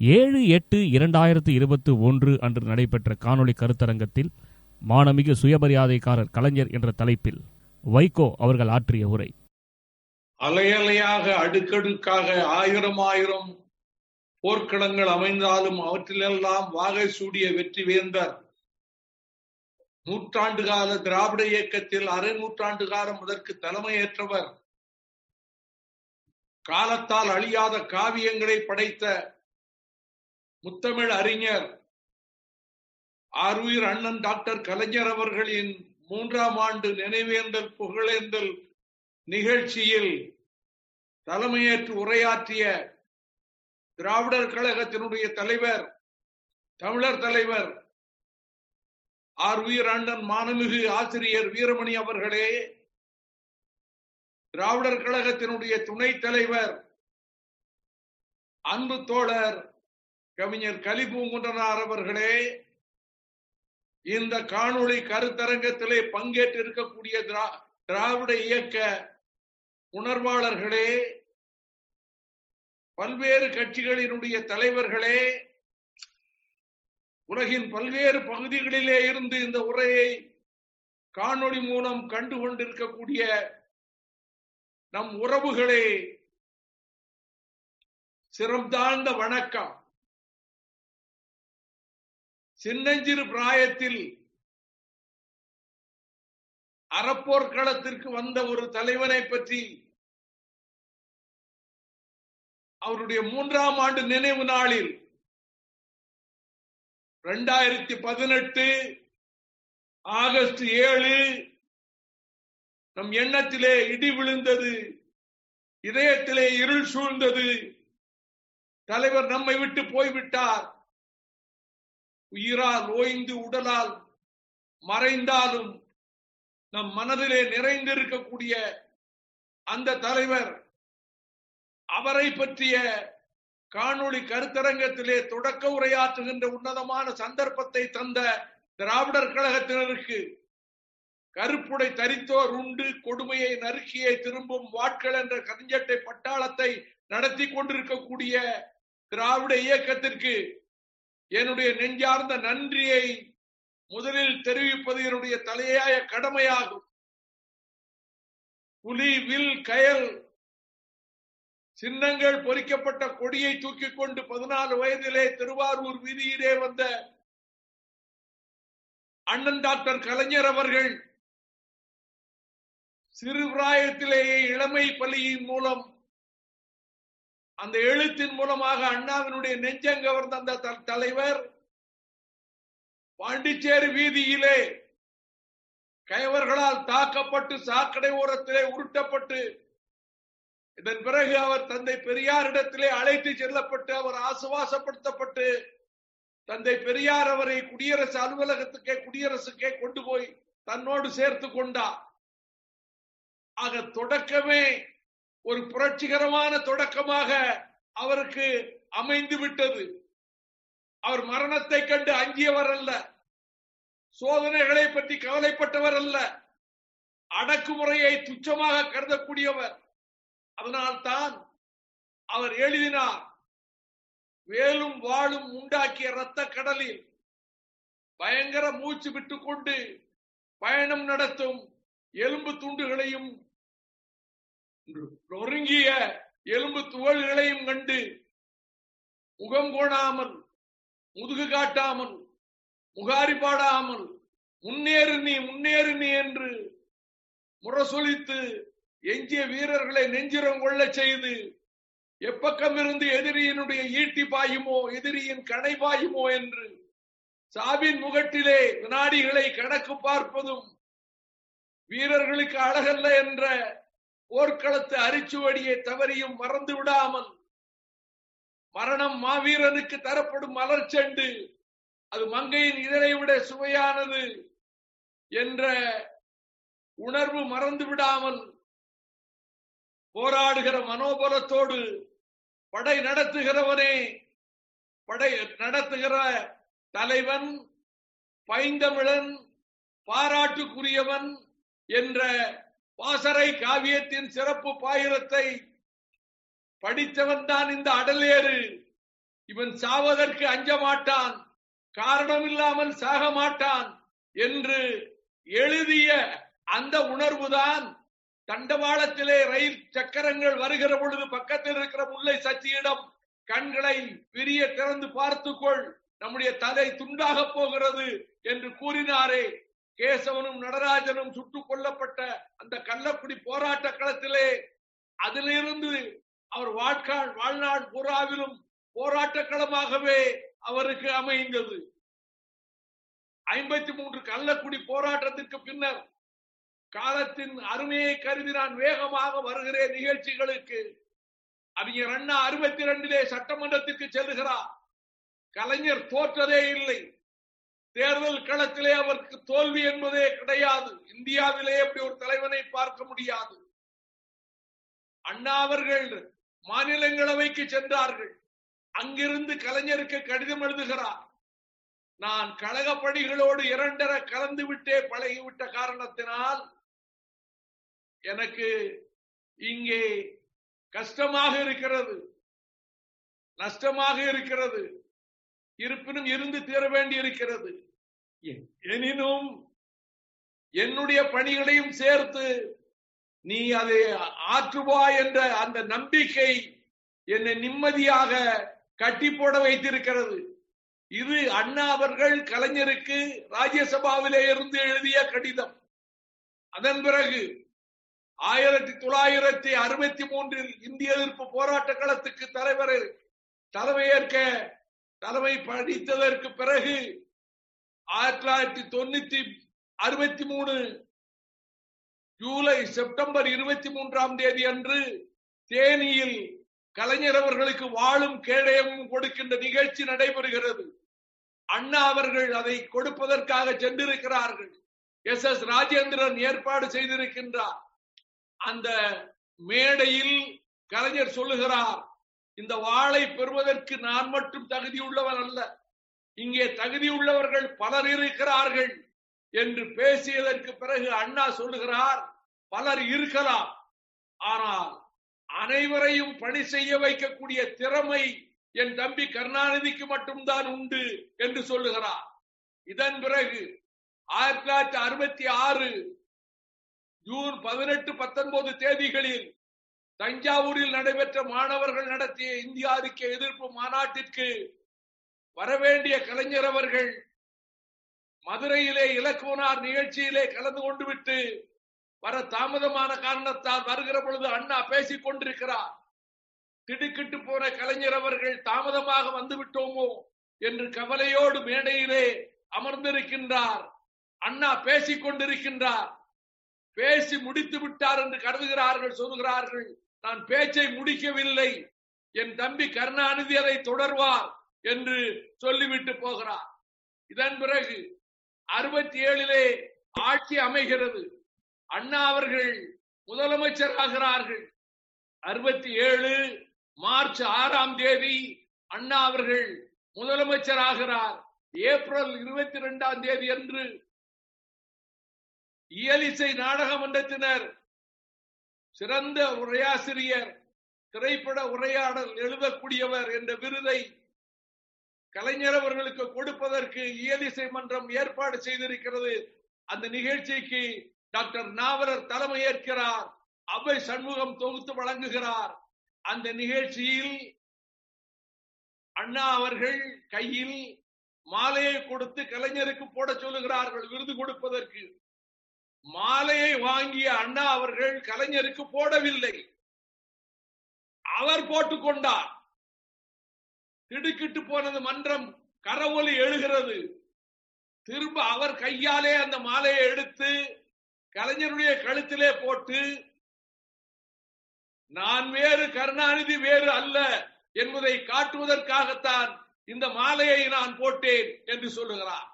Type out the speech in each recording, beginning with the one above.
ஏழு எட்டு இரண்டாயிரத்து இருபத்தி ஒன்று அன்று நடைபெற்ற காணொளி கருத்தரங்கத்தில் மானமிகு சுயமரியாதைக்காரர் கலைஞர் என்ற தலைப்பில் வைகோ அவர்கள் ஆற்றிய உரை. அலையலையாக அடுக்கடுக்காக ஆயிரம் ஆயிரம் போர்க்களங்கள் அமைந்தாலும் அவற்றிலெல்லாம் வாகை சூடிய வெற்றி வேந்தர். நூற்றாண்டு கால திராவிட இயக்கத்தில் அரை நூற்றாண்டு காலம் அதற்கு தலைமையேற்றவர். காலத்தால் அழியாத காவியங்களை படைத்த முத்தமிழ் அறிஞர் ஆர்வீர் அண்ணன் டாக்டர் கலைஞர் அவர்களின் மூன்றாம் ஆண்டு நினைவேந்தல் புகழேந்தல் நிகழ்ச்சியில் தலைமையேற்று உரையாற்றிய திராவிடர் கழகத்தினுடைய தலைவர் தமிழர் தலைவர் ஆர் வீர் அண்ணன் மானமிகு ஆசிரியர் வீரமணி அவர்களே திராவிடர் கழகத்தினுடைய துணைத் தலைவர் அன்பு தோழர் கவிஞர் கலிபூங்குன்றனார் அவர்களே இந்த காணொளி கருத்தரங்கத்திலே பங்கேற்று இருக்கக்கூடிய திராவிட இயக்க உணர்வாளர்களே பல்வேறு கட்சிகளினுடைய தலைவர்களே உலகின் பல்வேறு பகுதிகளிலே இருந்து இந்த உரையை காணொளி மூலம் கண்டு கொண்டிருக்கக்கூடிய நம் உறவுகளே சிறந்தாழ்ந்த வணக்கம். சின்னஞ்சிறு பிராயத்தில் அறப்போர்க்களத்திற்கு வந்த ஒரு தலைவனை பற்றி அவருடைய மூன்றாம் ஆண்டு நினைவு நாளில் இரண்டாயிரத்தி பதினெட்டு ஆகஸ்ட் ஏழு நம் எண்ணத்திலே இடி விழுந்தது இதயத்திலே இருள் சூழ்ந்தது. தலைவர் நம்மை விட்டு போய்விட்டார். உயிரால் ஓய்ந்து உடலால் மறைந்தாலும் நம் மனதிலே நிறைந்திருக்கக்கூடிய அந்த தலைவர் அவரை பற்றிய காணொளி கருத்தரங்கத்திலே தொடக்க உரையாற்றுகின்ற உன்னதமான சந்தர்ப்பத்தை தந்த திராவிடர் கழகத்தினருக்கு கருப்புடை தரித்தோர் உண்டு கொடுமையை நறுக்கியை திரும்பும் வாட்கள் என்ற கரிஞ்சட்டை பட்டாளத்தை நடத்தி கொண்டிருக்கக்கூடிய திராவிட இயக்கத்திற்கு என்னுடைய நெஞ்சார்ந்த நன்றியை முதலில் தெரிவிப்பது என்னுடைய தலையாய கடமையாகும். புலி வில் கயல் சின்னங்கள் பொறிக்கப்பட்ட கொடியை தூக்கி கொண்டு பதினாலு வயதிலே திருவாரூர் வீதியிலே வந்த அண்ணன் டாக்டர் கலைஞர் அவர்கள் சிறு பிராயத்திலேயே இளமை பள்ளியின் மூலம் அந்த எழுத்தின் மூலமாக அண்ணாவினுடைய நெஞ்சங்கவர்ந்த அந்த தலைவர் பாண்டிச்சேரி வீதியிலே கைவர்களால் தாக்கப்பட்டு சாக்கடை ஓரத்திலே உருட்டப்பட்டு இதன் பிறகு அவர் தந்தை பெரியாரிடத்திலே அழைத்து செல்லப்பட்டு அவர் ஆசுவாசப்படுத்தப்பட்டு தந்தை பெரியார் அவரை குடியரசு அலுவலகத்துக்கே குடியரசுக்கே கொண்டு போய் தன்னோடு சேர்த்து கொண்டார். ஆக தொடக்கமே ஒரு புரட்சிகரமான தொடக்கமாக அவருக்கு அமைந்து விட்டது. அவர் மரணத்தை கண்டு அஞ்சியவர் அல்ல. சோதனைகளை பற்றி கவலைப்பட்டவர் அல்ல. அடக்குமுறையை துச்சமாக கருதக்கூடியவர். அதனால்தான் அவர் எழுதினார் வேலும் வாழும் உண்டாக்கிய இரத்த கடலில் பயங்கர மூச்சு விட்டுக்கொண்டு பயணம் நடத்தும் எலும்பு துண்டுகளையும் நொறுங்கிய எலும்பு துவல்களையும் கண்டு முகம் கோணாமல் முதுகு காட்டாமல் முகாரி பாடாமல் முன்னேறு நீ முன்னேறு நீ என்று முரசொலித்து எஞ்சிய வீரர்களை நெஞ்சிரம் கொள்ள செய்து எப்பக்கம் இருந்து எதிரியினுடைய ஈட்டி பாயுமோ எதிரியின் கடை பாயுமோ என்று சாவின் முகட்டிலே வினாடிகளை கணக்கு பார்ப்பதும் வீரர்களுக்கு அழகல்ல என்ற போர்க்களத்து அரிச்சுவடியை தவறியும் மறந்து விடாமல் மரணம் மாவீரனுக்கு தரப்படும் மலர் செண்டு அது மங்கையின் இதழை விட சுவையானது என்ற உணர்வு மறந்து விடாமல் போராடுகிற மனோபலத்தோடு படை நடத்துகிறவனே படை நடத்துகிற தலைவன் பைந்தமிழன் பாராட்டுக்குரியவன் என்ற பாசறை காவியத்தின் சிறப்பு பாயிரத்தை படித்தவன் தான் இந்த அடலேறு. இவன் சாவதற்கு அஞ்ச மாட்டான் காரணம் இல்லாமல் சாக மாட்டான் என்று எழுதிய அந்த உணர்வுதான் தண்டவாளத்திலே ரயில் சக்கரங்கள் வருகிற பொழுது பக்கத்தில் இருக்கிற முல்லை சச்சியிடம் கண்களை பிரிய திறந்து பார்த்துக்கொள் நம்முடைய தலை துண்டாக போகிறது என்று கூறினாரே. கேசவனும் நடராஜனும் சுட்டுக் கொல்லப்பட்ட அந்த கள்ளக்குடி போராட்ட களத்திலே அதிலிருந்து அவர் வாழ்க்காள் வாழ்நாள் பூராவிலும் போராட்ட களமாகவே அவருக்கு அமைந்தது. ஐம்பத்தி மூன்று கள்ளக்குடி போராட்டத்திற்கு பின்னர் காலத்தின் அருமையை கருதி நான் வேகமாக வருகிறேன் நிகழ்ச்சிகளுக்கு. அறிஞர் அண்ணா அறுபத்தி ரெண்டிலே சட்டமன்றத்திற்கு செல்கிறார் கலைஞர் தோற்றதே இல்லை. தேர்தல் களத்திலே அவருக்கு தோல்வி என்பதே கிடையாது. இந்தியாவிலே அப்படி ஒரு தலைவனை பார்க்க முடியாது? அண்ணா அவர்கள் மாநிலங்களவைக்கு சென்றார்கள். அங்கிருந்து கலைஞருக்கு கடிதம் எழுதுகிறார். நான் கழக பணிகளோடு இரண்டர கலந்து விட்டே பழகிவிட்ட காரணத்தினால் எனக்கு இங்கே கஷ்டமாக இருக்கிறது. நஷ்டமாக இருக்கிறது. இருப்பினும் இருந்து தீர வேண்டி இருக்கிறது எனினும் என்னுடைய பணிகளையும் சேர்த்து நீ அதை ஆற்றுவாய் என்ற அந்த நம்பிக்கை என்னை நிம்மதியாக கட்டி போட வைத்திருக்கிறது. இது அண்ணா அவர்கள் கலைஞருக்கு ராஜ்யசபாவிலே இருந்து எழுதிய கடிதம். அதன் பிறகு ஆயிரத்தி தொள்ளாயிரத்தி அறுபத்தி மூன்றில் இந்திய எதிர்ப்பு போராட்ட களத்துக்கு தலைவர் தலைமையேற்க தலைமை படித்ததற்கு பிறகு ஆயிரத்தி தொள்ளாயிரத்தி தொண்ணூத்தி அறுபத்தி மூணு ஜூலை செப்டம்பர் இருபத்தி மூன்றாம் தேதி அன்று தேனியில் கலைஞர் அவர்களுக்கு வாழும் கேடயமும் கொடுக்கின்ற நிகழ்ச்சி நடைபெறுகிறது. அண்ணா அவர்கள் அதை கொடுப்பதற்காக சென்றிருக்கிறார்கள். எஸ். எஸ். ராஜேந்திரன் ஏற்பாடு செய்திருக்கின்றார். அந்த மேடையில் கலைஞர் சொல்லுகிறார் இந்த வாளை பெறுவதற்கு நான் மட்டும் தகுதியுள்ளவன் அல்ல. இங்கே தகுதியுள்ளவர்கள் பலர் இருக்கிறார்கள் என்று பேசியதற்கு பிறகு அண்ணா சொல்லுகிறார் பலர் இருக்கலாம். ஆனால் அனைவரையும் பணி செய்ய வைக்கக்கூடிய திறமை என் தம்பி கருணாநிதிக்கு மட்டும்தான் உண்டு என்று சொல்லுகிறார். இதன் பிறகு ஆயிரத்தி தொள்ளாயிரத்தி அறுபத்தி ஆறு ஜூன் பதினெட்டு பத்தொன்பது தேதிகளில் தஞ்சாவூரில் நடைபெற்ற மாணவர்கள் நடத்திய இந்தியாவுக்கு எதிர்ப்பு மாநாட்டிற்கு வரவேண்டிய கலைஞர் அவர்கள் மதுரையிலே இலக்குவனார் நிகழ்ச்சியிலே கலந்து கொண்டு விட்டு வர தாமதமான காரணத்தால் வருகிற பொழுது அண்ணா பேசிக் கொண்டிருக்கிறார். திடுக்கிட்டு போன கலைஞர் அவர்கள் தாமதமாக வந்து விட்டோமோ என்று கவலையோடு மேடையிலே அமர்ந்திருக்கின்றார். அண்ணா பேசிக் கொண்டிருக்கின்றார். பேசி முடித்து விட்டார் என்று கருதுகிறார்கள் சொல்கிறார்கள் நான் பேச்சை முடிக்கவில்லை. என் தம்பி கருணாநிதி அதை தொடர்வார். என்று சொல்லிவிட்டு போகிறார். இதன் பிறகு அறுபத்தி ஏழிலே ஆட்சி அமைகிறது. அண்ணா அவர்கள் முதலமைச்சர் ஆகிறார்கள் அறுபத்தி ஏழு மார்ச் ஆறாம் தேதி அண்ணா அவர்கள் முதலமைச்சர் ஆகிறார் ஏப்ரல் இருபத்தி இரண்டாம் தேதி அன்று இயலிசை நாடக மன்றத்தினர் சிறந்த உரையாசிரியர் திரைப்பட உரையாடல் எழுதக்கூடியவர் என்ற விருதை கலைஞர் அவர்களுக்கு கொடுப்பதற்கு இயலிசை மன்றம் ஏற்பாடு செய்திருக்கிறது. அந்த நிகழ்ச்சிக்கு டாக்டர் நாவலர் தலைமையேற்கிறார். அவை சண்முகம் தொகுத்து வழங்குகிறார். அந்த நிகழ்ச்சியில் அண்ணா அவர்கள் கையில் மாலையை கொடுத்து கலைஞருக்கு போட சொல்லுகிறார்கள் விருது கொடுப்பதற்கு. மாலையை வாங்கிய அண்ணா அவர்கள் கலைஞருக்கு போடவில்லை. அவர் போட்டுக்கொண்டார் திடுக்கிட்டு போனது மன்றம் கரவொலி எழுகிறது. திரும்ப அவர் கையாலே அந்த மாலையை எடுத்து கலைஞருடைய கழுத்திலே போட்டு நான் வேறு கருணாநிதி வேறு அல்ல என்பதை காட்டுவதற்காகத்தான் இந்த மாலையை நான் போட்டேன் என்று சொல்லுகிறார்.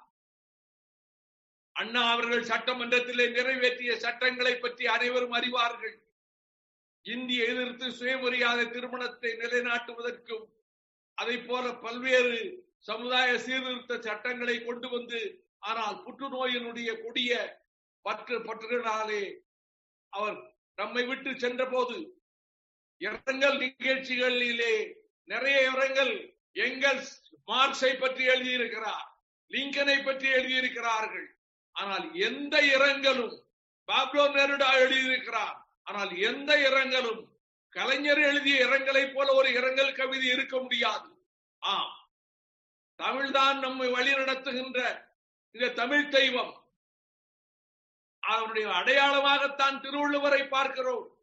அண்ணா அவர்கள் சட்டமன்றத்திலே நிறைவேற்றிய சட்டங்களை பற்றி அனைவரும் அறிவார்கள். இந்திய எதிர்த்து சுயமரியாதை திருமணத்தை நிலைநாட்டுவதற்கும் அதை போல பல்வேறு சமுதாய சீர்திருத்த சட்டங்களை கொண்டு வந்து ஆனால் புற்றுநோயினுடைய கொடிய பற்று பற்றுகளாலே அவர் நம்மை விட்டு சென்ற போது இரங்கல் நிகழ்ச்சிகளிலே நிறைய இரங்கல் எங்கள் மார்க்ஸை பற்றி எழுதியிருக்கிறார் லிங்கனை பற்றி எழுதியிருக்கிறார்கள். ஆனால் எந்த இரங்கலும் பாப்லோ நெருடா எழுதியிருக்கிறார் ஆனால் எந்த இரங்கலும் கலைஞர் எழுதிய இரங்கலை போல ஒரு இரங்கல் கவிதை இருக்க முடியாது. ஆம். தமிழ்தான் நம்மை வழி நடத்துகின்ற இந்த தமிழ் தெய்வம். அவருடைய அடையாளமாகத்தான் திருவள்ளுவரை பார்க்கிறோம்.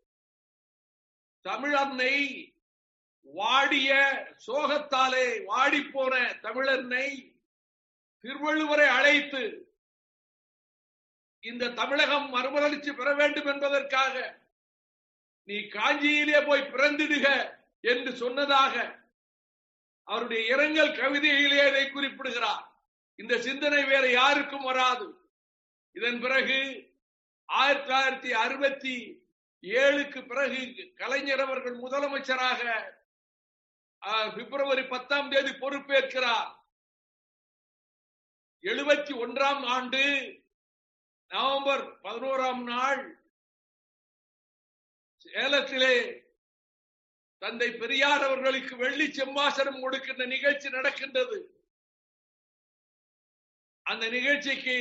தமிழன்னை வாடிய சோகத்தாலே வாடி போன தமிழன்னை திருவள்ளுவரை அழைத்து இந்த தமிழகம் மறுமலர்ச்சி பெற வேண்டும் என்பதற்காக நீ காஞ்சியிலே போய் பிறந்திடுக என்று சொன்னதாக அவருடைய இரங்கல் கவிதையிலே இதை குறிப்பிடுகிறார். இந்த சிந்தனை வேற யாருக்கும் வராது. இதன் பிறகு ஆயிரத்தி தொள்ளாயிரத்தி அறுபத்தி ஏழுக்கு பிறகு கலைஞர் அவர்கள் முதலமைச்சராக பிப்ரவரி பத்தாம் தேதி பொறுப்பேற்கிறார். எழுபத்தி ஒன்றாம் ஆண்டு நவம்பர் பதினோராம் நாள் சேலத்திலே தந்தை பெரியார் அவர்களுக்கு வெள்ளி செம்மாசனம் கொடுக்கின்ற நிகழ்ச்சி நடக்கின்றது. அந்த நிகழ்ச்சிக்கு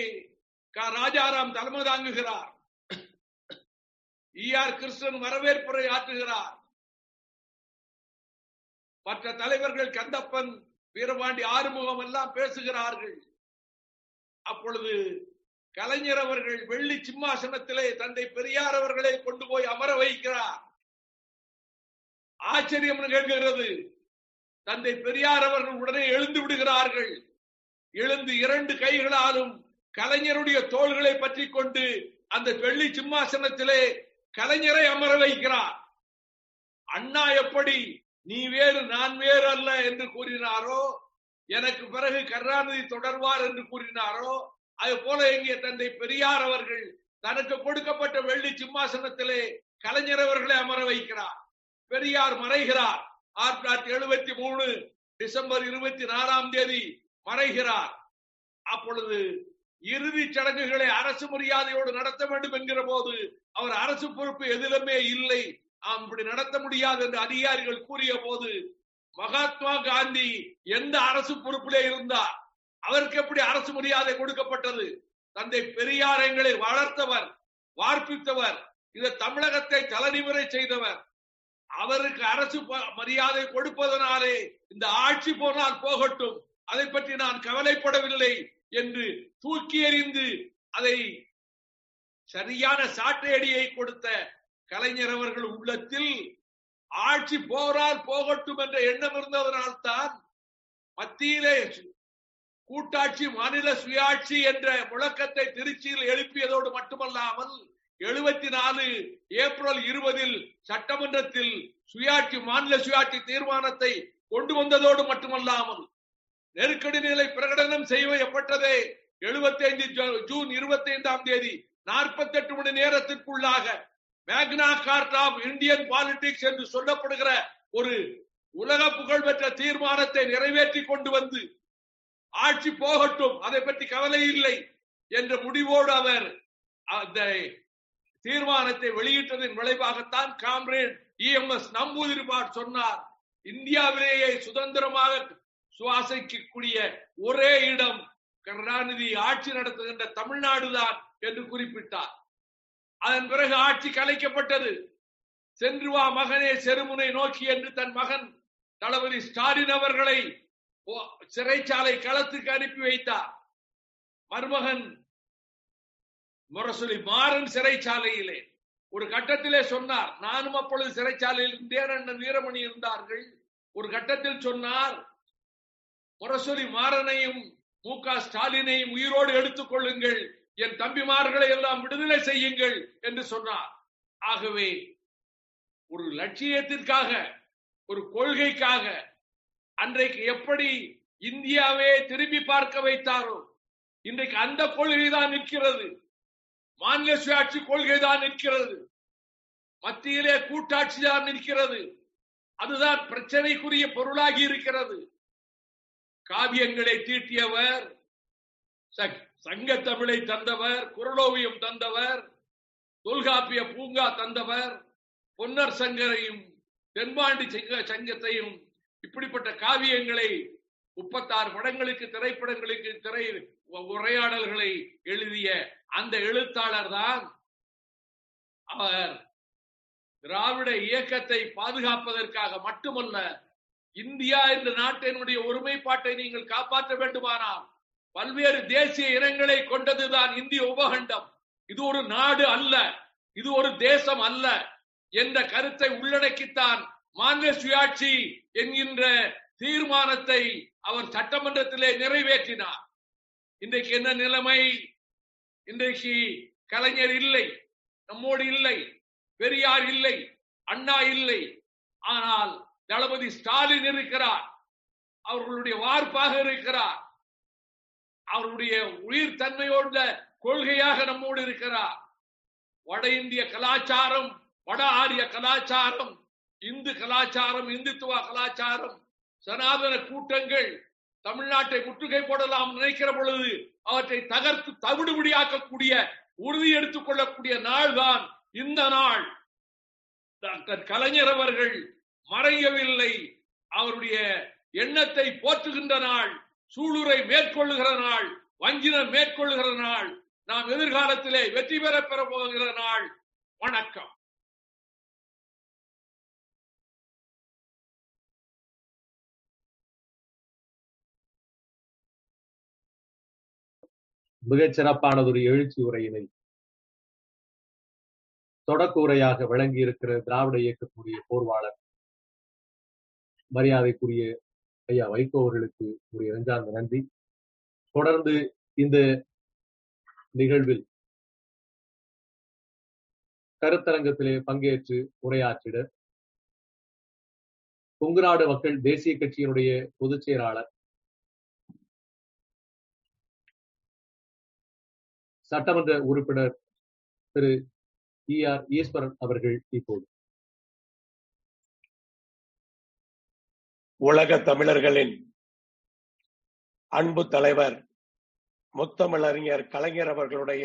ராஜாராம் தலைமை தாங்குகிறார். E R. கிருஷ்ணன் வரவேற்புரை ஆற்றுகிறார். மற்ற தலைவர்கள் கந்தப்பன் வீரபாண்டி ஆறுமுகம் எல்லாம் பேசுகிறார்கள். அப்பொழுது கலைஞர் அவர்கள் வெள்ளி சிம்மாசனத்திலே தந்தை பெரியார் அவர்களை கொண்டு போய் அமர வைக்கிறார். ஆச்சரியம் கேட்கிறது. தந்தை பெரியார் அவர்கள் உடனே எழுந்து விடுகிறார்கள். எழுந்து இரண்டு கைகளாலும் கலைஞருடைய தோள்களை பற்றி கொண்டு அந்த வெள்ளி சிம்மாசனத்திலே கலைஞரை அமர வைக்கிறார். அண்ணா எப்படி? நீ வேறு நான் வேறு அல்ல என்று கூறினாரோ? எனக்கு பிறகு கருணாநிதி தொடர்வார் என்று கூறினாரோ? அது போல எங்கே தந்தை பெரியார் அவர்கள் தனக்கு கொடுக்கப்பட்ட வெள்ளி சிம்மாசனத்திலே கலைஞர் அவர்களை அமர வைக்கிறார். பெரியார் மறைகிறார். ஆயிரத்தி தொள்ளாயிரத்தி எழுபத்தி மூணு டிசம்பர் இருபத்தி நாலாம் தேதி மறைகிறார். அப்பொழுது இறுதி சடங்குகளை அரசு மரியாதையோடு நடத்த வேண்டும் என்கிற போது அவர் அரசு பொறுப்பு எதிலுமே இல்லை. அப்படி நடத்த முடியாது என்று அதிகாரிகள் கூறிய போது மகாத்மா காந்தி எந்த அரசு பொறுப்பிலே இருந்தார்? அவருக்கு எப்படி அரசு மரியாதை கொடுக்கப்பட்டது? தந்தை பெரியார் எங்களை வளர்த்தவர் வார்ப்பித்தவர் இந்த தமிழகத்தை தலைநிமுறை செய்தவர். அவருக்கு அரசு மரியாதை கொடுப்பதனாலே இந்த ஆட்சி போனால் போகட்டும். அதை பற்றி நான் கவலைப்படவில்லை என்று தூக்கி எறிந்து அதை சரியான சாட்டையடியை கொடுத்த கலைஞர் அவர்கள் உள்ளத்தில் ஆட்சி போரால் போகட்டும் என்ற எண்ணம் இருந்ததனால்தான் மத்தியிலே கூட்டாட்சி மாநில சுயாட்சி என்ற முழக்கத்தை திருச்சியில் எழுப்பியதோடு மட்டுமல்லாமல் எழுபத்தி நாலு ஏப்ரல் இருபதில் சட்டமன்றத்தில் சுயாட்சி மாநில சுயாட்சி தீர்மானத்தை கொண்டு வந்ததோடு மட்டுமல்லாமல் நெருக்கடி நிலை பிரகடனம் செய்யப்பட்டதே எழுபத்தி ஐந்து ஜூன் இருபத்தி ஐந்தாம் தேதி நாற்பத்தி எட்டு மணி நேரத்திற்குள்ளாக Magna Carta of Indian politics என்று சொல்லப்படுகிற ஒரு உலக புகழ்பெற்ற தீர்மானத்தை நிறைவேற்றி கொண்டு வந்து ஆட்சி போகட்டும் அதை பற்றி கவலை இல்லை என்ற முடிவோடு அவர் அந்த தீர்மானத்தை வெளியிட்டதன் விளைவாகத்தான் comrade E M S Namboodiripad சொன்னார். இந்தியாவிலேயே சுதந்திரமாக சுவாசிக்கக்கூடிய ஒரே இடம் கருணாநிதி ஆட்சி நடத்துகின்ற தமிழ்நாடுதான் என்று குறிப்பிட்டார். அதன் பிறகு ஆட்சி கலைக்கப்பட்டது. சென்று வா மகனே செருமுனை நோக்கி என்று தன் மகன் தளபதி ஸ்டாலின் அவர்களை சிறைச்சாலை களத்துக்கு அனுப்பி வைத்தார். மருமகன் முரசொலி மாறன் சிறைச்சாலையிலே. ஒரு கட்டத்திலே சொன்னார் நானும் அப்பொழுது சிறைச்சாலையில் இருந்தேன் அண்ணன் வீரமணி இருந்தார்கள். ஒரு கட்டத்தில் சொன்னார் முரசொலி மாறனையும் மு. க. ஸ்டாலினையும் உயிரோடு எடுத்துக் கொள்ளுங்கள். என் தம்பிமார்களை எல்லாம் விடுதலை செய்யுங்கள் என்று சொன்னார். ஆகவே ஒரு லட்சியத்திற்காக ஒரு கொள்கைக்காக அன்றைக்கு எப்படி இந்தியாவே திரும்பி பார்க்க வைத்தாரோ இன்றைக்கு அந்த கொள்கை தான் நிற்கிறது. மாநில சுயாட்சி கொள்கை தான் நிற்கிறது. மத்தியிலே கூட்டாட்சி தான் நிற்கிறது. அதுதான் பிரச்சனைக்குரிய பொருளாகி இருக்கிறது. காவியங்களை தீட்டியவர் சங்க தமிழை தந்தவர் குரலோவியம் தந்தவர் தொல்காப்பிய பூங்கா தந்தவர் பொன்னர் சங்கரையும் தென்பாண்டி சங்கத்தையும் இப்படிப்பட்ட காவியங்களை முப்பத்தாறு படங்களுக்கு திரைப்படங்களுக்கு திரை உரையாடல்களை எழுதிய அந்த எழுத்தாளர் தான் அவர். திராவிட இயக்கத்தை பாதுகாப்பதற்காக மட்டுமல்ல இந்தியா என்ற நாட்டினுடைய ஒருமைப்பாட்டை நீங்கள் காப்பாற்ற வேண்டுமானால் பல்வேறு தேசிய இனங்களை கொண்டதுதான் இந்திய உபகண்டம். இது ஒரு நாடு அல்ல இது ஒரு தேசம் அல்ல என்ற கருத்தை உள்ளடக்கித்தான் மாநில சுயாட்சி என்கின்ற தீர்மானத்தை அவர் சட்டமன்றத்திலே நிறைவேற்றினார். இன்றைக்கு என்ன நிலைமை? இன்றைக்கு கலைஞர் இல்லை நம்மோடு இல்லை பெரியார் இல்லை அண்ணா இல்லை. ஆனால் தளபதி ஸ்டாலின் இருக்கிறார் அவர்களுடைய வார்ப்பாக இருக்கிறார் அவருடைய உயிர் தன்மையோட கொள்கையாக நம்மோடு இருக்கிறார். வட இந்திய கலாச்சாரம் வட ஆரிய கலாச்சாரம் இந்து கலாச்சாரம் இந்துத்துவ கலாச்சாரம் சனாதன கூட்டங்கள் தமிழ்நாட்டை முற்றுகை போடலாம் நினைக்கிற பொழுது அவற்றை தகர்த்து தவிடுபடியாக்கக்கூடிய உறுதி எடுத்துக் கொள்ளக்கூடிய நாள் தான் இந்த நாள். கலைஞர் அவர்கள் மறையவில்லை. அவருடைய எண்ணத்தை போற்றுகின்ற நாள் சூளுரை மேற்கொள்ளுகிற நாள் வஞ்சினர் மேற்கொள்ளுகிற நாள் நாம் எதிர்காலத்திலே வெற்றி பெற பெற போகிற நாள். வணக்கம். மிகச் சிறப்பானதொரு எழுச்சி உரையினை தொடக்க உரையாக வழங்கி இருக்கிற திராவிட இயக்கத்துடைய போர்வாளர் மரியாதைக்குரிய ஐயா வைகோ அவர்களுக்கு ஒரு நன்றி. தொடர்ந்து இந்த நிகழ்வில் கருத்தரங்கத்திலே பங்கேற்று உரையாற்றிட கொங்குநாடு மக்கள் தேசிய கட்சியினுடைய பொதுச் செயலாளர் சட்டமன்ற உறுப்பினர் திரு இ ஆர் ஈஸ்வரன் அவர்கள் இப்போது. உலக தமிழர்களின் அன்பு தலைவர் முத்தமிழறிஞர் கலைஞர் அவர்களுடைய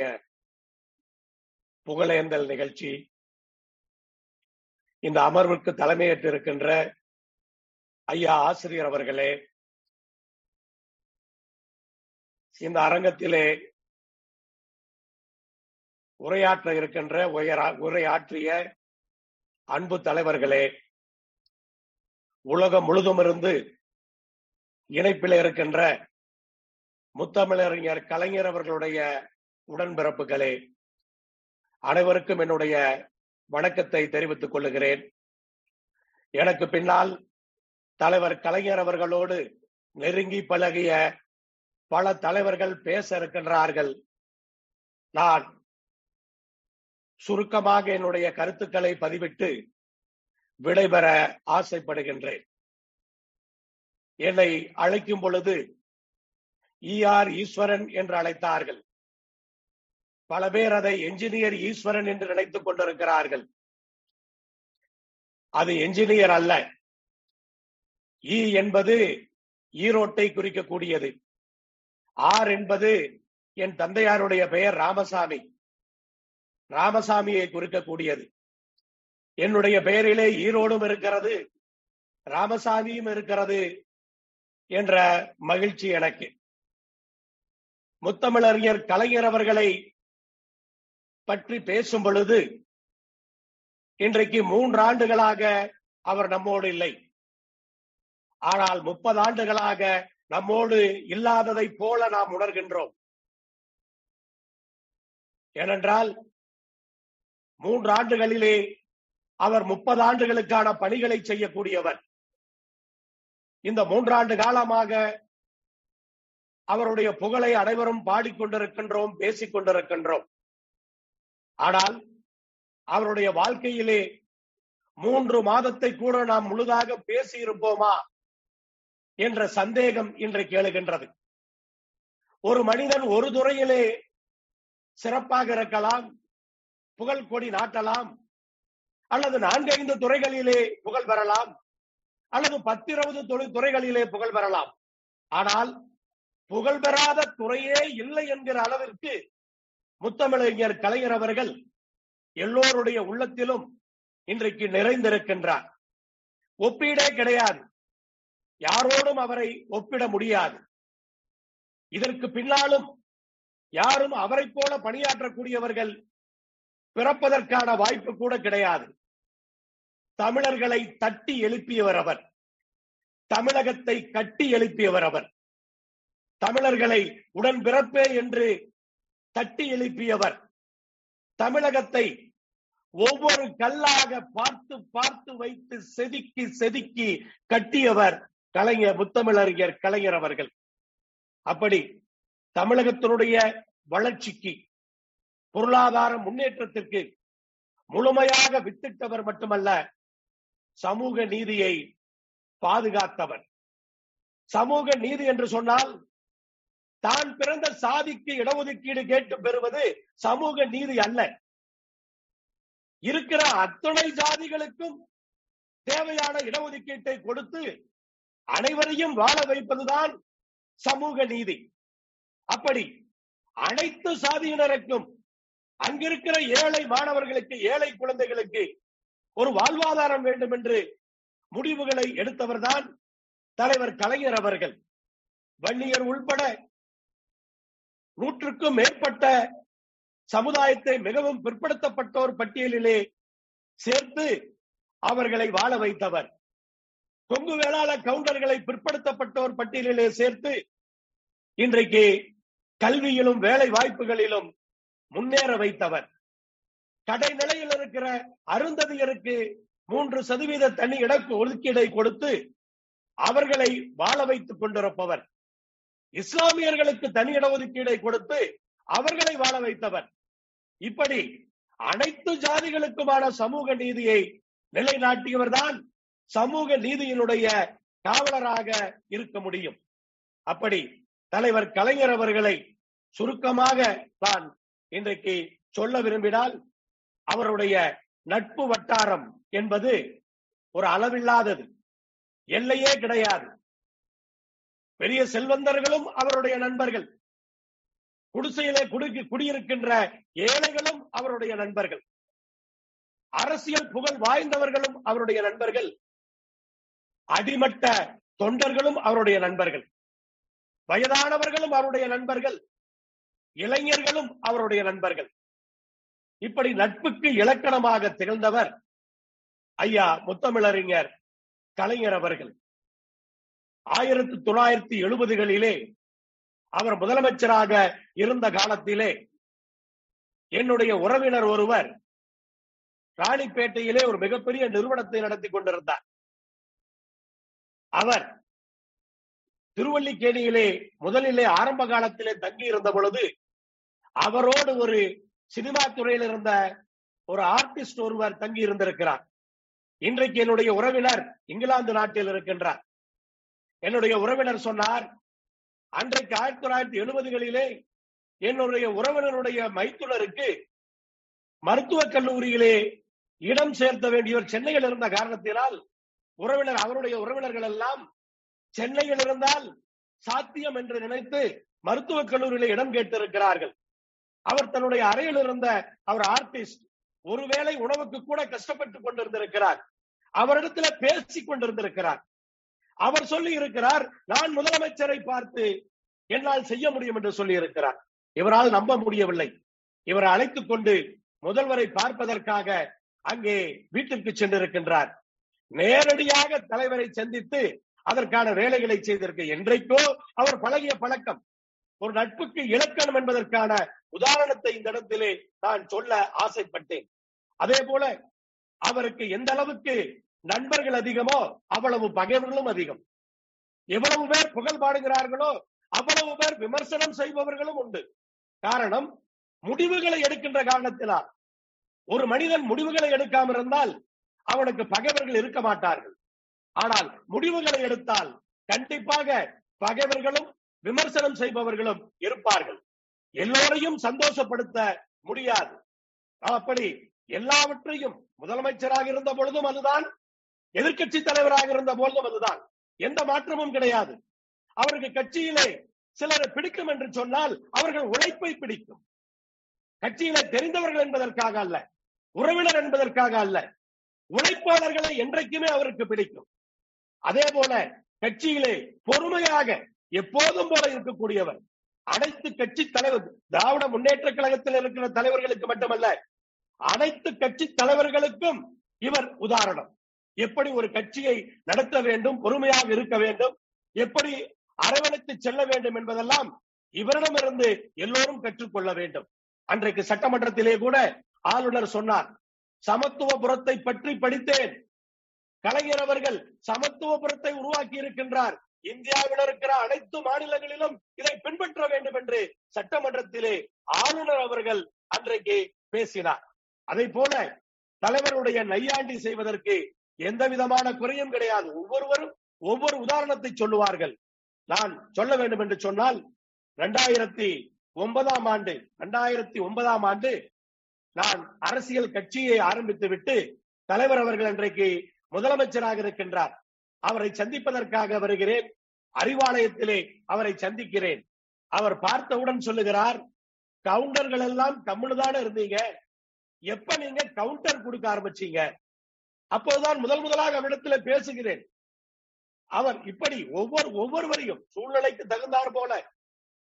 புகழேந்தல் நிகழ்ச்சி இந்த அமர்வுக்கு தலைமையேற்றிருக்கின்ற ஐயா ஆசிரியர் அவர்களே இந்த அரங்கத்திலே உரையாற்ற இருக்கின்ற உயரா- உரையாற்றிய அன்பு தலைவர்களே உலகம் முழுதும் இருந்து இணைப்பில் இருக்கின்ற முத்தமிழறிஞர் கலைஞர் அவர்களுடைய உடன்பிறப்புகளே அனைவருக்கும் என்னுடைய வணக்கத்தை தெரிவித்துக் கொள்ளுகிறேன். எனக்கு பின்னால் தலைவர் கலைஞர் அவர்களோடு நெருங்கி பழகிய பல தலைவர்கள் பேச இருக்கின்றார்கள். நான் சுருக்கமாக என்னுடைய கருத்துக்களை பதிவிட்டு விடைபெற ஆசைப்படுகின்றேன். என்னை அழைக்கும் பொழுது இ ஆர் ஈஸ்வரன் என்று அழைத்தார்கள். பல பேர் அதை என்ஜினியர் ஈஸ்வரன் என்று நினைத்துக் கொண்டிருக்கிறார்கள். அது என்ஜினியர் அல்ல. ஈ என்பது ஈரோட்டை குறிக்கக்கூடியது. ஆர் என்பது என் தந்தையாருடைய பெயர் ராமசாமி. ராமசாமியை குறிக்கக்கூடியது. என்னுடைய பெயரிலே ஈரோடும் இருக்கிறது ராமசாமியும் இருக்கிறது என்ற மகிழ்ச்சி எனக்கு. முத்தமிழறிஞர் கலைஞர் அவர்களை பற்றி பேசும் பொழுது இன்றைக்கு மூன்று ஆண்டுகளாக அவர் நம்மோடு இல்லை. ஆனால் முப்பது ஆண்டுகளாக நம்மோடு இல்லாததை போல நாம் உணர்கின்றோம். ஏனென்றால் மூன்று ஆண்டுகளிலே அவர் முப்பது ஆண்டுகளுக்கான பணிகளை செய்யக்கூடியவர். இந்த மூன்றாண்டு காலமாக அவருடைய புகழை அனைவரும் பாடிக்கொண்டிருக்கின்றோம் பேசிக் கொண்டிருக்கின்றோம் ஆனால் அவருடைய வாழ்க்கையிலே மூன்று மாதத்தை கூட நாம் முழுதாக பேசி இருப்போமா என்ற சந்தேகம் இன்றைக்கு எழுகின்றது ஒரு மனிதன் ஒரு துறையிலே சிறப்பாக இருக்கலாம் புகழ் கொடி நாட்டலாம். அல்லது நான்கைந்து துறைகளிலே புகழ் பெறலாம். அல்லது பத்திரவது தொழில் துறைகளிலே புகழ் பெறலாம். ஆனால் புகழ் பெறாத துறையே இல்லை என்கிற அளவிற்கு முத்தமிழறிஞர் கலைஞர் அவர்கள் எல்லோருடைய உள்ளத்திலும் இன்றைக்கு நிறைந்திருக்கின்றார். ஒப்பீடே கிடையாது. யாரோடும் அவரை ஒப்பிட முடியாது. இதற்கு பின்னாலும் யாரும் அவரை போல பணியாற்றக்கூடியவர்கள் பிறப்பதற்கான வாய்ப்பு கூட கிடையாது. தமிழர்களை தட்டி எழுப்பியவர் அவர். தமிழகத்தை கட்டி எழுப்பியவர் அவர். தமிழர்களை உடன் பிறப்பே என்று தட்டி எழுப்பியவர். தமிழகத்தை ஒவ்வொரு கல்லாக பார்த்து பார்த்து வைத்து செதுக்கி செதுக்கி கட்டியவர் கலைஞர் முத்தமிழறிஞர் கலைஞர் அவர்கள். அப்படி தமிழகத்தினுடைய வளர்ச்சிக்கு பொருளாதார முன்னேற்றத்திற்கு முழுமையாக வித்திட்டவர் மட்டுமல்ல சமூக நீதியை பாதுகாத்தவர். சமூக நீதி என்று சொன்னால் தான் பிறந்த சாதிக்கு இடஒதுக்கீடு கேட்டு பெறுவது சமூக நீதி அல்ல. இருக்கிற அத்துணை சாதிகளுக்கும் தேவையான இடஒதுக்கீட்டை கொடுத்து அனைவரையும் வாழ வைப்பதுதான் சமூக நீதி. அப்படி அனைத்து சாதியினருக்கும் அங்கிருக்கிற ஏழை மாணவர்களுக்கு ஏழை குழந்தைகளுக்கு ஒரு வாழ்வாதாரம் வேண்டும் என்று முடிவுகளை எடுத்தவர்தான் தலைவர் கலைஞர் அவர்கள். வன்னியர் உள்பட நூற்றுக்கும் மேற்பட்ட சமுதாயத்தை மிகவும் பிற்படுத்தப்பட்டோர் பட்டியலிலே சேர்த்து அவர்களை வாழ வைத்தவர். கொங்கு வேளாள கவுண்டர்களை பிற்படுத்தப்பட்டோர் பட்டியலிலே சேர்த்து இன்றைக்கு கல்வியிலும் வேலை வாய்ப்புகளிலும் முன்னேற வைத்தவர். கடைநிலையில் இருக்கிற அருந்ததியருக்கு மூன்று சதவீத தனி இடக்கு ஒதுக்கீடை கொடுத்து அவர்களை வாழ வைத்துக் கொண்டிருப்பவர். இஸ்லாமியர்களுக்கு தனி இடஒதுக்கீடை கொடுத்து அவர்களை வாழ வைத்தவர். இப்படி அனைத்து ஜாதிகளுக்குமான சமூக நீதியை நிலைநாட்டியவர் தான் சமூக நீதியினுடைய காவலராக இருக்க முடியும். அப்படி தலைவர் கலைஞர் அவர்களை சுருக்கமாக தான் இன்றைக்கு சொல்ல விரும்பினால் அவருடைய நட்பு வட்டாரம் என்பது ஒரு அளவில்லாதது. எல்லையே கிடையாது. பெரிய செல்வந்தர்களும் அவருடைய நண்பர்கள். குடிசையிலே குடுக்கு குடியிருக்கின்ற ஏழைகளும் அவருடைய நண்பர்கள். அரசியல் புகழ் வாய்ந்தவர்களும் அவருடைய நண்பர்கள். அடிமட்ட தொண்டர்களும் அவருடைய நண்பர்கள். வயதானவர்களும் அவருடைய நண்பர்கள். இளைஞர்களும் அவருடைய நண்பர்கள். இப்படி நட்புக்கு இலக்கணமாக திகழ்ந்தவர் ஐயா முத்தமிழறிஞர் கலைஞர் அவர்கள். ஆயிரத்தி தொள்ளாயிரத்தி எழுபதுகளிலே அவர் முதலமைச்சராக இருந்த காலத்திலே என்னுடைய உறவினர் ஒருவர் ராணிப்பேட்டையிலே ஒரு மிகப்பெரிய நிறுவனத்தை நடத்தி கொண்டிருந்தார். அவர் திருவல்லிக்கேணியிலே முதலிலே ஆரம்ப காலத்திலே தங்கி இருந்த பொழுது அவரோடு ஒரு சினிமா துறையில் இருந்த ஒரு ஆர்டிஸ்ட் ஒருவர் தங்கி இருந்திருக்கிறார். இன்றைக்கு என்னுடைய உறவினர் இங்கிலாந்து நாட்டில் இருக்கின்றார். என்னுடைய உறவினர் சொன்னார் அன்றைக்கு ஆயிரத்தி தொள்ளாயிரத்தி எழுபதுகளிலே என்னுடைய உறவினருடைய மைத்துனருக்கு மருத்துவக் கல்லூரியிலே இடம் சேர்த்த வேண்டியவர் சென்னையில் இருந்த காரணத்தினால் உறவினர் அவருடைய உறவினர்கள் எல்லாம் சென்னையில் இருந்தால் சாத்தியம் என்று நினைத்து மருத்துவக் கல்லூரியில இடம் கேட்டிருக்கிறார்கள். அவர் தன்னுடைய அறையில் இருந்த அவர் ஆர்டிஸ்ட் ஒருவேளை உணவுக்கு கூட கஷ்டப்பட்டு கொண்டிருந்திருக்கிறார். அவரிடத்துல பேசி கொண்டிருந்திருக்கிறார். அவர் சொல்லி இருக்கிறார் நான் முதலமைச்சரை பார்த்து என்னால் செய்ய முடியும் என்று சொல்லி இருக்கிறார். இவரால் நம்ப முடியவில்லை. இவரை அழைத்துக் கொண்டு முதல்வரை பார்ப்பதற்காக அங்கே வீட்டிற்கு சென்றிருக்கின்றார். நேரடியாக தலைவரை சந்தித்து அதற்கான வேலைகளை செய்திருக்க என்றைக்கோ அவர் பழகிய பழக்கம். ஒரு நட்புக்கு இலக்கணம் என்பதற்கான உதாரணத்தை இந்த இடத்திலே நான் சொல்ல ஆசைப்பட்டேன். அதே போல அவருக்கு எந்த அளவுக்கு நண்பர்கள் அதிகமோ அவ்வளவு பகைவர்களும் அதிகம். எவ்வளவு பேர் புகழ் பாடுகிறார்களோ அவ்வளவு பேர் விமர்சனம் செய்பவர்களும் உண்டு. காரணம் முடிவுகளை எடுக்கின்ற காரணத்தினால். ஒரு மனிதன் முடிவுகளை எடுக்காமல் இருந்தால் அவனுக்கு பகைவர்கள் இருக்க மாட்டார்கள். ஆனால் முடிவுகளை எடுத்தால் கண்டிப்பாக பகைவர்களும் விமர்சனம் செய்பவர்களும் இருப்பார்கள். எல்லோரையும் சந்தோஷப்படுத்த முடியாது. அப்படி எல்லாவற்றையும் முதலமைச்சராக இருந்த பொழுதும் அதுதான் எதிர்க்கட்சி தலைவராக இருந்த பொழுதும் அதுதான். எந்த மாற்றமும் கிடையாது. அவருக்கு கட்சியிலே சிலரை பிடிக்கும் என்று சொன்னால் அவர்கள் உழைப்பை பிடிக்கும். கட்சியில தெரிந்தவர்கள் என்பதற்காக அல்ல உறவினர் என்பதற்காக அல்ல உழைப்பாளர்களை என்றைக்குமே அவருக்கு பிடிக்கும். அதே போல கட்சியிலே பொறுமையாக எப்போதும் போல இருக்கக்கூடியவர் அனைத்து கட்சி தலைவர் திராவிட முன்னேற்ற கழகத்தில் இருக்கிற தலைவர்களுக்கு மட்டுமல்ல அனைத்து கட்சி தலைவர்களுக்கும் இவர் உதாரணம். எப்படி ஒரு கட்சியை நடத்த வேண்டும் பொறுமையாக இருக்க வேண்டும் எப்படி அரவணைத்து செல்ல வேண்டும் என்பதெல்லாம் இவரிடமிருந்து எல்லோரும் கற்றுக்கொள்ள வேண்டும். அன்றைக்கு சட்டமன்றத்திலே கூட ஆளுநர் சொன்னார் சமத்துவபுரத்தை பற்றி படித்தேன். கலைஞர் அவர்கள் சமத்துவபுரத்தை உருவாக்கி இருக்கின்றார் இந்தியாவில் இருக்கிற அனைத்து மாநிலங்களிலும் இதை பின்பற்ற வேண்டும் என்று சட்டமன்றத்திலே ஆளுநர் அவர்கள் அன்றைக்கு பேசினார். அதை போல தலைவருடைய நையாண்டி செய்வதற்கு எந்த விதமான குறையும் கிடையாது. ஒவ்வொருவரும் ஒவ்வொரு உதாரணத்தை சொல்லுவார்கள். நான் சொல்ல வேண்டும் என்று சொன்னால் இரண்டாயிரத்தி ஒன்பதாம் ஆண்டு இரண்டாயிரத்தி ஒன்பதாம் ஆண்டு நான் அரசியல் கட்சியை ஆரம்பித்து விட்டு தலைவர் அவர்கள் இன்றைக்கு முதலமைச்சராக இருக்கின்றார். அவரை சந்திப்பதற்காக வருகிறேன். அறிவாலயத்திலே அவரை சந்திக்கிறேன். அவர் பார்த்தவுடன் சொல்லுகிறார் கவுண்டர்கள் எல்லாம் தமிழ்தான இருந்தீங்க? எப்ப நீங்க கவுண்டர் கொடுக்க ஆரம்பிச்சீங்க? அப்போதுதான் முதல் முதலாக அவரிடத்துல பேசுகிறேன். அவர் இப்படி ஒவ்வொரு ஒவ்வொருவரையும் சூழ்நிலைக்கு தகுந்தார் போல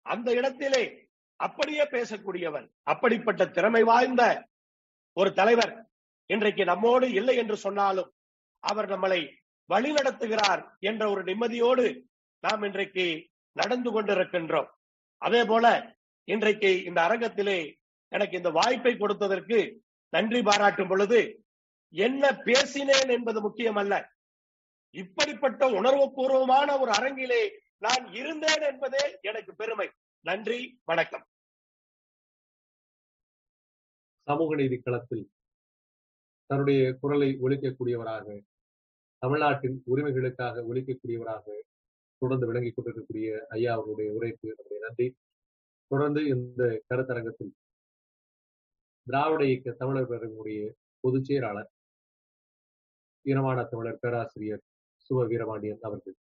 அந்த இடத்திலே அப்படியே பேசக்கூடியவர் அப்படிப்பட்ட திறமை வாய்ந்த ஒரு தலைவர் இன்றைக்கு நம்மோடு இல்லை என்று சொன்னாலும் அவர் நம்மளை வழி நடத்துகிறார் என்ற ஒரு நிம்மதியோடு நாம் இன்றைக்கு நடந்து கொண்டிருக்கின்றோம். அதே போல இன்றைக்கு இந்த அரங்கத்திலே எனக்கு இந்த வாய்ப்பை கொடுத்ததற்கு நன்றி பாராட்டும் பொழுது என்ன பேசினேன் என்பது முக்கியமல்ல. இப்படிப்பட்ட உணர்வுபூர்வமான ஒரு அரங்கிலே நான் இருந்தேன் என்பதே எனக்கு பெருமை. நன்றி வணக்கம். சமூக நீதி களத்தில் தன்னுடைய குரலை ஒழிக்கக்கூடியவராக தமிழ்நாட்டின் உரிமைகளுக்காக ஒழிக்கக்கூடியவராக தொடர்ந்து விளங்கிக் கொண்டிருக்கக்கூடிய ஐயா அவர்களுடைய உரைக்கு நம்முடைய நன்றி. தொடர்ந்து இந்த கருத்தரங்கத்தில் திராவிட இயக்க தமிழர் பேரவையினுடைய பொதுச் செயலாளர் ஈரமான தமிழர் பேராசிரியர் சுப வீரபாண்டியன் அவர்கள்